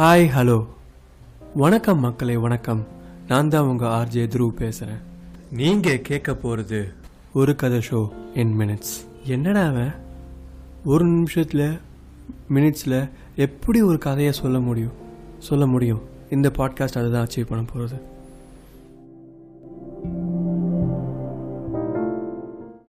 Hi hello வணக்கம் மக்களே வணக்கம். நான் தான் உங்கள் ஆர்ஜே துருவ் பேசுகிறேன் நீங்கள் கேட்க போகிறது ஒரு கதை ஷோ என் மினிட்ஸ் என்னடா அவன்? ஒரு நிமிஷத்தில் மினிட்ஸில் எப்படி ஒரு கதையை சொல்ல முடியும்? சொல்ல முடியும். இந்த பாட்காஸ்ட் அதை தான் அச்சீவ் பண்ண போகிறது